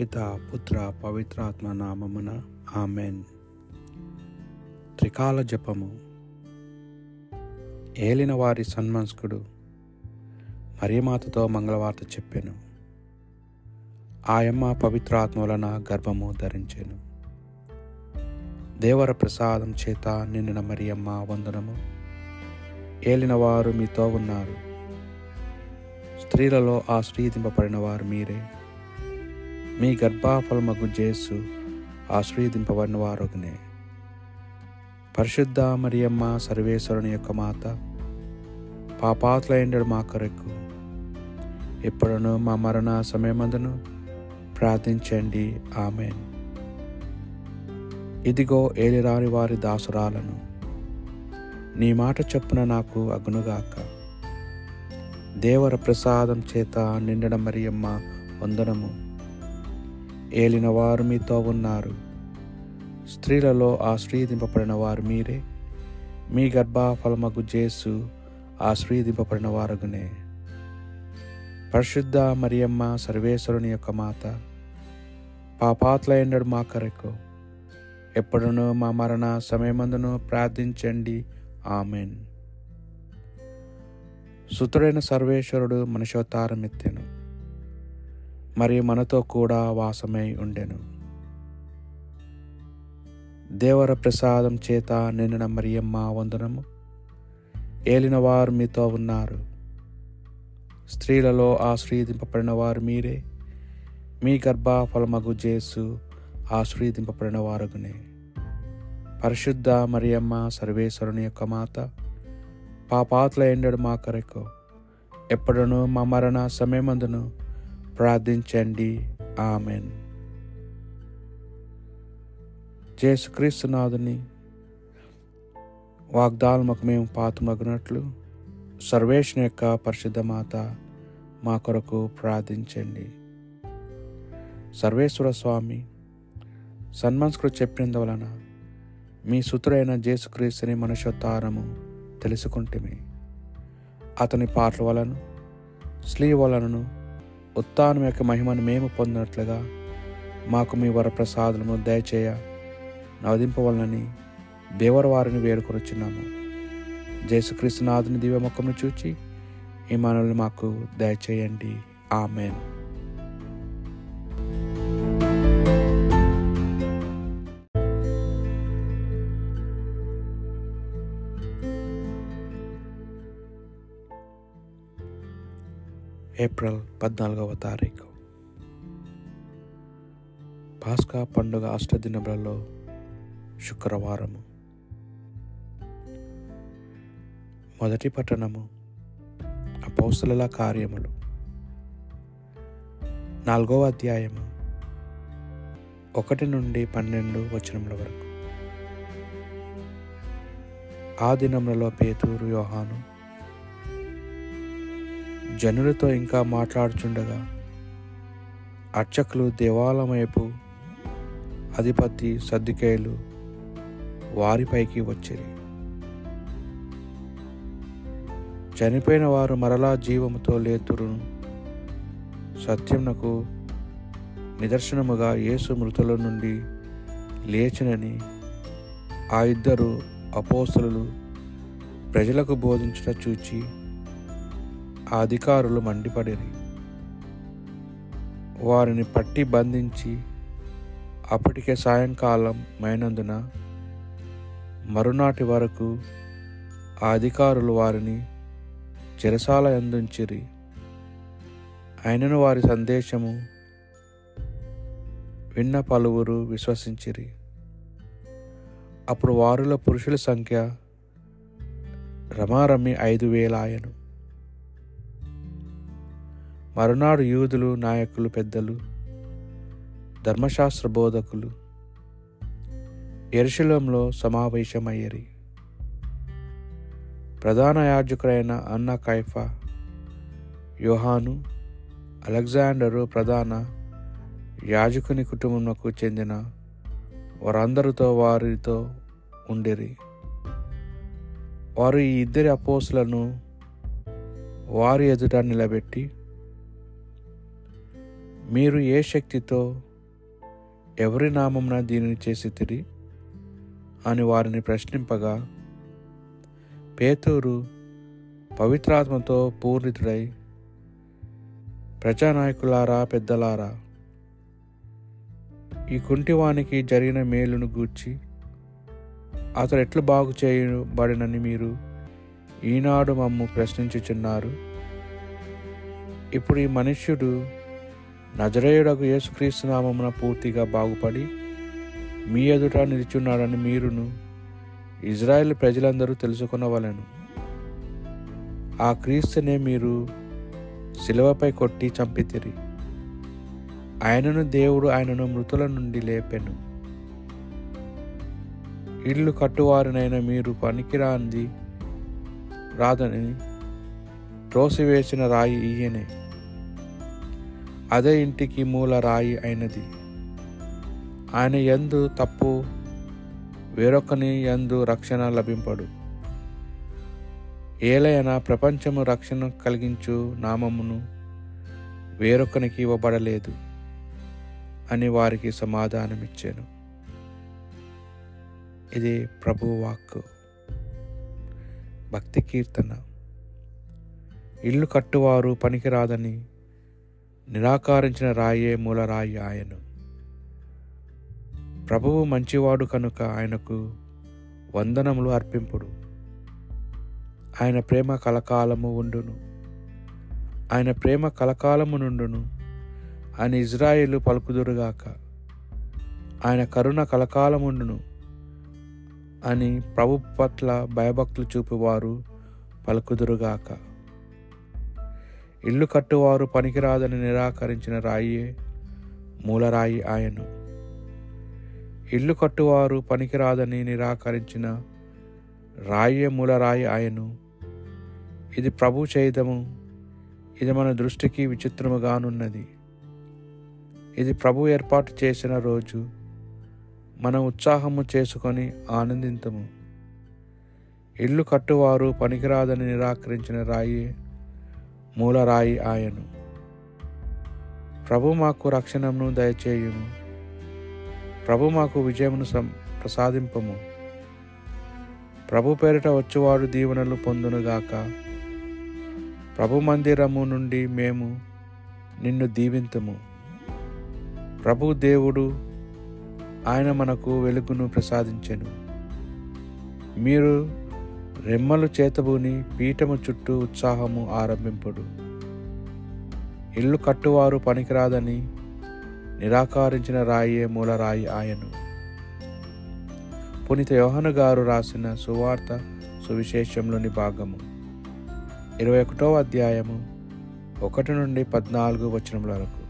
పిత పుత్ర పవిత్రాత్మ నామమున ఆమెన్. త్రికాల జపము. ఏలిన వారి సన్మనస్కుడు మరియమాతతో మంగళవార్త చెప్పాను. ఆయమ్మ పవిత్రాత్మ వలన గర్భము ధరించాను. దేవర ప్రసాదం చేత నిండిన మరియమ్మ వందనము. ఏలిన వారు మీతో ఉన్నారు. స్త్రీలలో ఆశ్రీదింపబడిన వారు మీరే. మీ గర్భాఫలమగు జేసు ఆశ్రయదింపబడిన వారొకనే. పరిశుద్ధ మరియమ్మ సర్వేశ్వరుని యొక్క మాత పాపాతులైండడు మా కొరకు ఇప్పుడును మా మరణ సమయమందును ప్రార్థించండి. ఆమె ఇదిగో ఏలిరాని వారి దాసురాలను నీ మాట చొప్పున నాకు అగునుగాక. దేవర ప్రసాదం చేత నిండడం మరియమ్మ వందనము. ఏలిన వారు మీతో ఉన్నారు. స్త్రీలలో ఆశ్రీదింపబడిన వారు మీరే. మీ గర్భఫలమగు జేసు ఆశ్రీదింపబడిన వారగునే. పరిశుద్ధ మరియమ్మ సర్వేశ్వరుని యొక్క మాత పాపాత్లైండడు మా కరకు. ఎప్పుడునూ మా మరణ సమయమందును ప్రార్థించండి. ఆమెన్. సుతుడైన సర్వేశ్వరుడు మనుషోత్తారం మరి మనతో కూడా వాసమై ఉండెను. దేవర ప్రసాదం చేత నిన్న మరియమ్మ వందనము. ఏలిన వారు మీతో ఉన్నారు. స్త్రీలలో ఆశ్రీదింపబడిన వారు మీరే. మీ గర్భఫలమగు జేసు ఆశ్రీదింపబడిన వారుగునే పరిశుద్ధ మరియమ్మ సర్వేశ్వరుని యొక్క మాత పాపాత్ల ఎండడు మా కొరకు ఎప్పుడునూ మా మరణ సమయమందును ప్రార్థించండి. ఆమెన్. జేసుక్రీస్తునాథుని వాగ్దానముకు మేము పాతమగినట్లు సర్వేషన్ యొక్క పరిశుద్ధ మాత మా కొరకు ప్రార్థించండి. సర్వేశ్వర స్వామి సన్మన్స్కుడు చెప్పినందువలన మీ సుతుడైన జేసుక్రీస్తుని మనుషోత్తారము తెలుసుకుంటేమి. అతని పాటల వలన స్లీ వలనను ఉత్తానం యొక్క మహిమను మేము పొందినట్లుగా మాకు మీ వరప్రసాదము దయచేయ నవదింపవలనని దేవర వారిని వేడుకొనిచున్నాము జేసుక్రీస్తునాథుని దివ్యముఖమును చూచి ఈ మనల్ని మాకు దయచేయండి. ఆమెన్. ఏప్రిల్ పద్నాలుగవ తారీఖు. పాస్కా పండుగ అష్టదినములలో శుక్రవారము. మొదటి పట్టణము అపౌసల కార్యములు. నాలుగవ అధ్యాయము ఒకటి నుండి పన్నెండు వచనముల వరకు. ఆ దినములలో పేతూరు యోహాను జనులతో ఇంకా మాట్లాడుచుండగా అర్చకులు దేవాలయం వైపు అధిపతి సర్దికేయులు వారిపైకి వచ్చిరి. చనిపోయిన వారు మరలా జీవముతో లేతురును సత్యమునకు నిదర్శనముగా యేసు మృతుల నుండి లేచినని ఆ ఇద్దరు అపోసలు ప్రజలకు బోధించుట చూచి ఆ అధికారులు మండిపడిరి. వారిని పట్టి బంధించి అప్పటికే సాయంకాలం మైనందున మరునాటి వరకు ఆ అధికారులు వారిని చెరసాల అందించిరి అయినను వారి సందేశము విన్న పలువురు విశ్వసించిరి. అప్పుడు వారిలో పురుషుల సంఖ్య రమారమి ఐదు వేలాయను. మరునాడు యూదులు నాయకులు పెద్దలు ధర్మశాస్త్ర బోధకులు ఎరుశలంలో సమావేశమయ్యరి. ప్రధాన యాజకుడైన అన్న కైఫా యోహాను అలెగ్జాండరు ప్రధాన యాజకుని కుటుంబంకు చెందిన వారందరితో వారితో ఉండిరి. వారు ఈ ఇద్దరి అపోసులను వారి ఎదుట నిలబెట్టి మీరు ఏ శక్తితో ఎవరి నామమున దీనిని చేసి తిరి అని వారిని ప్రశ్నింపగా పేతూరు పవిత్రాత్మతో పూర్ణితుడై ప్రజానాయకులారా పెద్దలారా ఈ కుంటివానికి జరిగిన మేలును గూర్చి అతడు ఎట్లు బాగు చేయబడినని మీరు ఈనాడు మమ్ము ప్రశ్నించుచున్నారు. ఇప్పుడు ఈ మనుష్యుడు నజరేయుడకు యేసుక్రీస్తు నామమున పూర్తిగా బాగుపడి మీ ఎదుట నిలిచున్నాడని మీరును ఇజ్రాయెల్ ప్రజలందరూ తెలుసుకునవలను. ఆ క్రీస్తునే మీరు శిలువపై కొట్టి చంపితిరి. ఆయనను దేవుడు ఆయనను మృతుల నుండి లేపెను. ఇల్లు కట్టువారినైనా మీరు పనికిరాంది రాదని త్రోసివేసిన రాయి ఈయనే. అదే ఇంటికి మూల రాయి అయినది. ఆయన ఎందు తప్పు వేరొకని ఎందు రక్షణ లభింపడు. ఏలైనా ప్రపంచము రక్షణ కలిగించు నామమును వేరొకనికి ఇవ్వబడలేదు అని వారికి సమాధానమిచ్చాను. ఇది ప్రభువాక్ భక్తి కీర్తన. ఇల్లు కట్టువారు పనికిరాదని నిరాకరించిన రాయే మూలరాయి ఆయను. ప్రభువు మంచివాడు కనుక ఆయనకు వందనములు అర్పింపుడు. ఆయన ప్రేమ కలకాలము ఉండును. ఆయన ప్రేమ కలకాలము నుండును. ఆయన ఇజ్రాయేలు పలుకుదురుగాక. ఆయన కరుణ కలకాలముండును అని ప్రభు పట్ల భయభక్తులు చూపువారు పలుకుదురుగాక. ఇల్లు కట్టువారు పనికిరాదని నిరాకరించిన రాయే మూలరాయి ఆయను. ఇల్లు కట్టువారు పనికిరాదని నిరాకరించిన రాయే మూలరాయి ఆయను. ఇది ప్రభు చేయదము ఇది మన దృష్టికి విచిత్రముగానున్నది. ఇది ప్రభు ఏర్పాటు చేసిన రోజు మనం ఉత్సాహము చేసుకొని ఆనందింతము. ఇల్లు కట్టువారు పనికిరాదని నిరాకరించిన రాయి మూలరాయి ఆయను. ప్రభు మాకు రక్షణను దయచేయును ప్రభు మాకు విజయమును సం ప్రసాదింపము. ప్రభు పేరిట వచ్చువాడు దీవెనలు పొందునుగాక ప్రభు మందిరము నుండి మేము నిన్ను దీవింతము. ప్రభు దేవుడు ఆయన మనకు వెలుగును ప్రసాదించెను. మీరు రెమ్మలు చేతబూని పీఠము చుట్టూ ఉత్సాహము ఆరంభింపుడు. ఇల్లు కట్టువారు పనికిరాదని నిరాకరించిన రాయే మూలరాయి ఆయను. పునీత యోహను గారు రాసిన సువార్త సువిశేషంలోని భాగము. ఇరవై ఒకటో అధ్యాయము ఒకటి నుండి పద్నాలుగు వచనముల వరకు.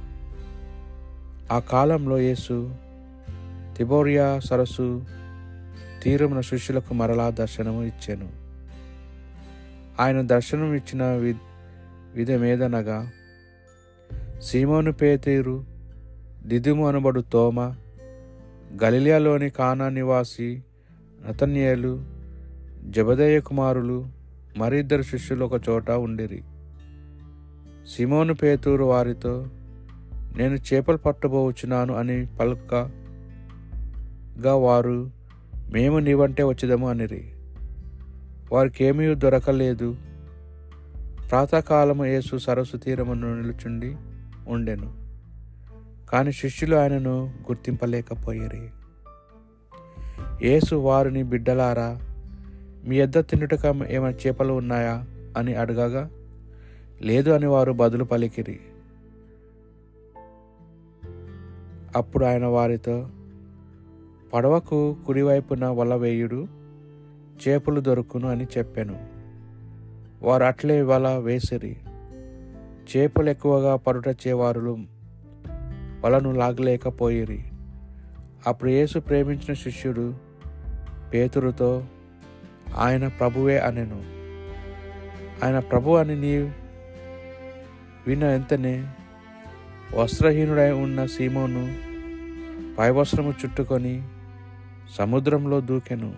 ఆ కాలంలో యేసు తిబోరియా సరస్సు తీరమున శిష్యులకు మరలా దర్శనము ఇచ్చాను. ఆయన దర్శనం ఇచ్చిన వి విధమేదనగా సీమోను పేతేరు దిదుము అనబడు తోమ గలిలియాలోని కానా నివాసి నతన్యేలు జబదయ్య కుమారులు మరిద్దరు శిష్యులు ఒక చోట ఉండిరి. సిమోను పేతూరు వారితో నేను చేపలు పట్టబోచున్నాను అని పలుకగా వారు మేము నీవంటే వచ్చేదము అనిరి. వారికేమీ దొరకలేదు. ప్రాతకాలము యేసు సరస్సు తీరమును నిలుచుండి ఉండెను. కానీ శిష్యులు ఆయనను గుర్తింపలేకపోయిరి. యేసు వారిని బిడ్డలారా మీ ఎద్ద తిన్నుటక ఏమైనా చేపలు ఉన్నాయా అని అడగగా లేదు అని వారు బదులు పలికిరి. అప్పుడు ఆయన వారితో పడవకు కుడివైపున వల వేయుడు చేపలు దొరుకును అని చెప్పాను. వారు అట్లే వల వేసిరి. చేపలు ఎక్కువగా పరుటచ్చేవారులు వలను లాగలేకపోయిరి. అప్పుడు యేసు ప్రేమించిన శిష్యుడు పేతురుతో ఆయన ప్రభువే అనెను. ఆయన ప్రభు అని నీ విన ఎంతనే వస్త్రహీనుడై ఉన్న సీమోను పైవస్త్రము చుట్టుకొని సముద్రంలో దూకెను.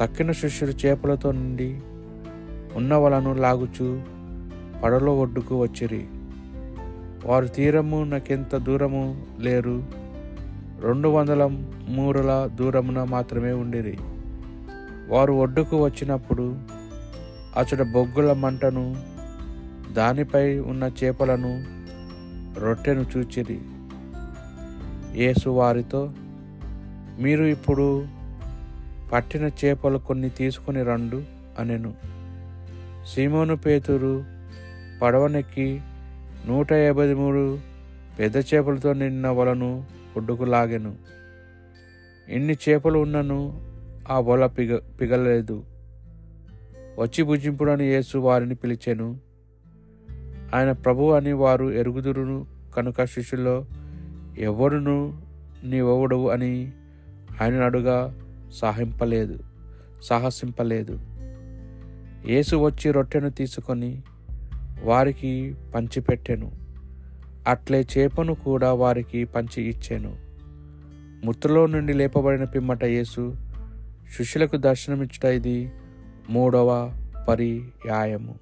తక్కిన శిష్యుడు చేపలతో నుండి ఉన్న వలను లాగుచూ పడలో ఒడ్డుకు వచ్చిరి. వారు తీరము నాకెంత దూరము లేరు. రెండు వందల మూరల దూరమున మాత్రమే ఉండిరి. వారు ఒడ్డుకు వచ్చినప్పుడు అచట బొగ్గుల మంటను దానిపై ఉన్న చేపలను రొట్టెను చూచిరి. యేసు వారితో మీరు ఇప్పుడు పట్టిన చేపలు కొన్ని తీసుకుని రండు అనెను. సీమోను పేతురు పడవనెక్కి నూట యాభై మూడు పెద్ద చేపలతో నిన్న వలను ఒడ్డుకు లాగెను. ఎన్ని చేపలు ఉన్నను ఆ వల పిగ పిగలేదు వచ్చి భుజింపుడని యేసు వారిని పిలిచెను. ఆయన ప్రభు అని వారు ఎరుగుదురును కనుక శిష్యుల్లో ఎవడును నీవెవడవు అని ఆయన అడుగా సాహింపలేదు సాహసింపలేదు. యేసు వచ్చి రొట్టెను తీసుకొని వారికి పంచిపెట్టెను. అట్లే చేపను కూడా వారికి పంచి ఇచ్చాను. మృతులో నుండి లేపబడిన పిమ్మట యేసు శిష్యులకు దర్శనమిచ్చుట ఇది మూడవ పర్యాయము.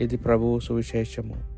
ఇది ప్రభువు సువిశేషము.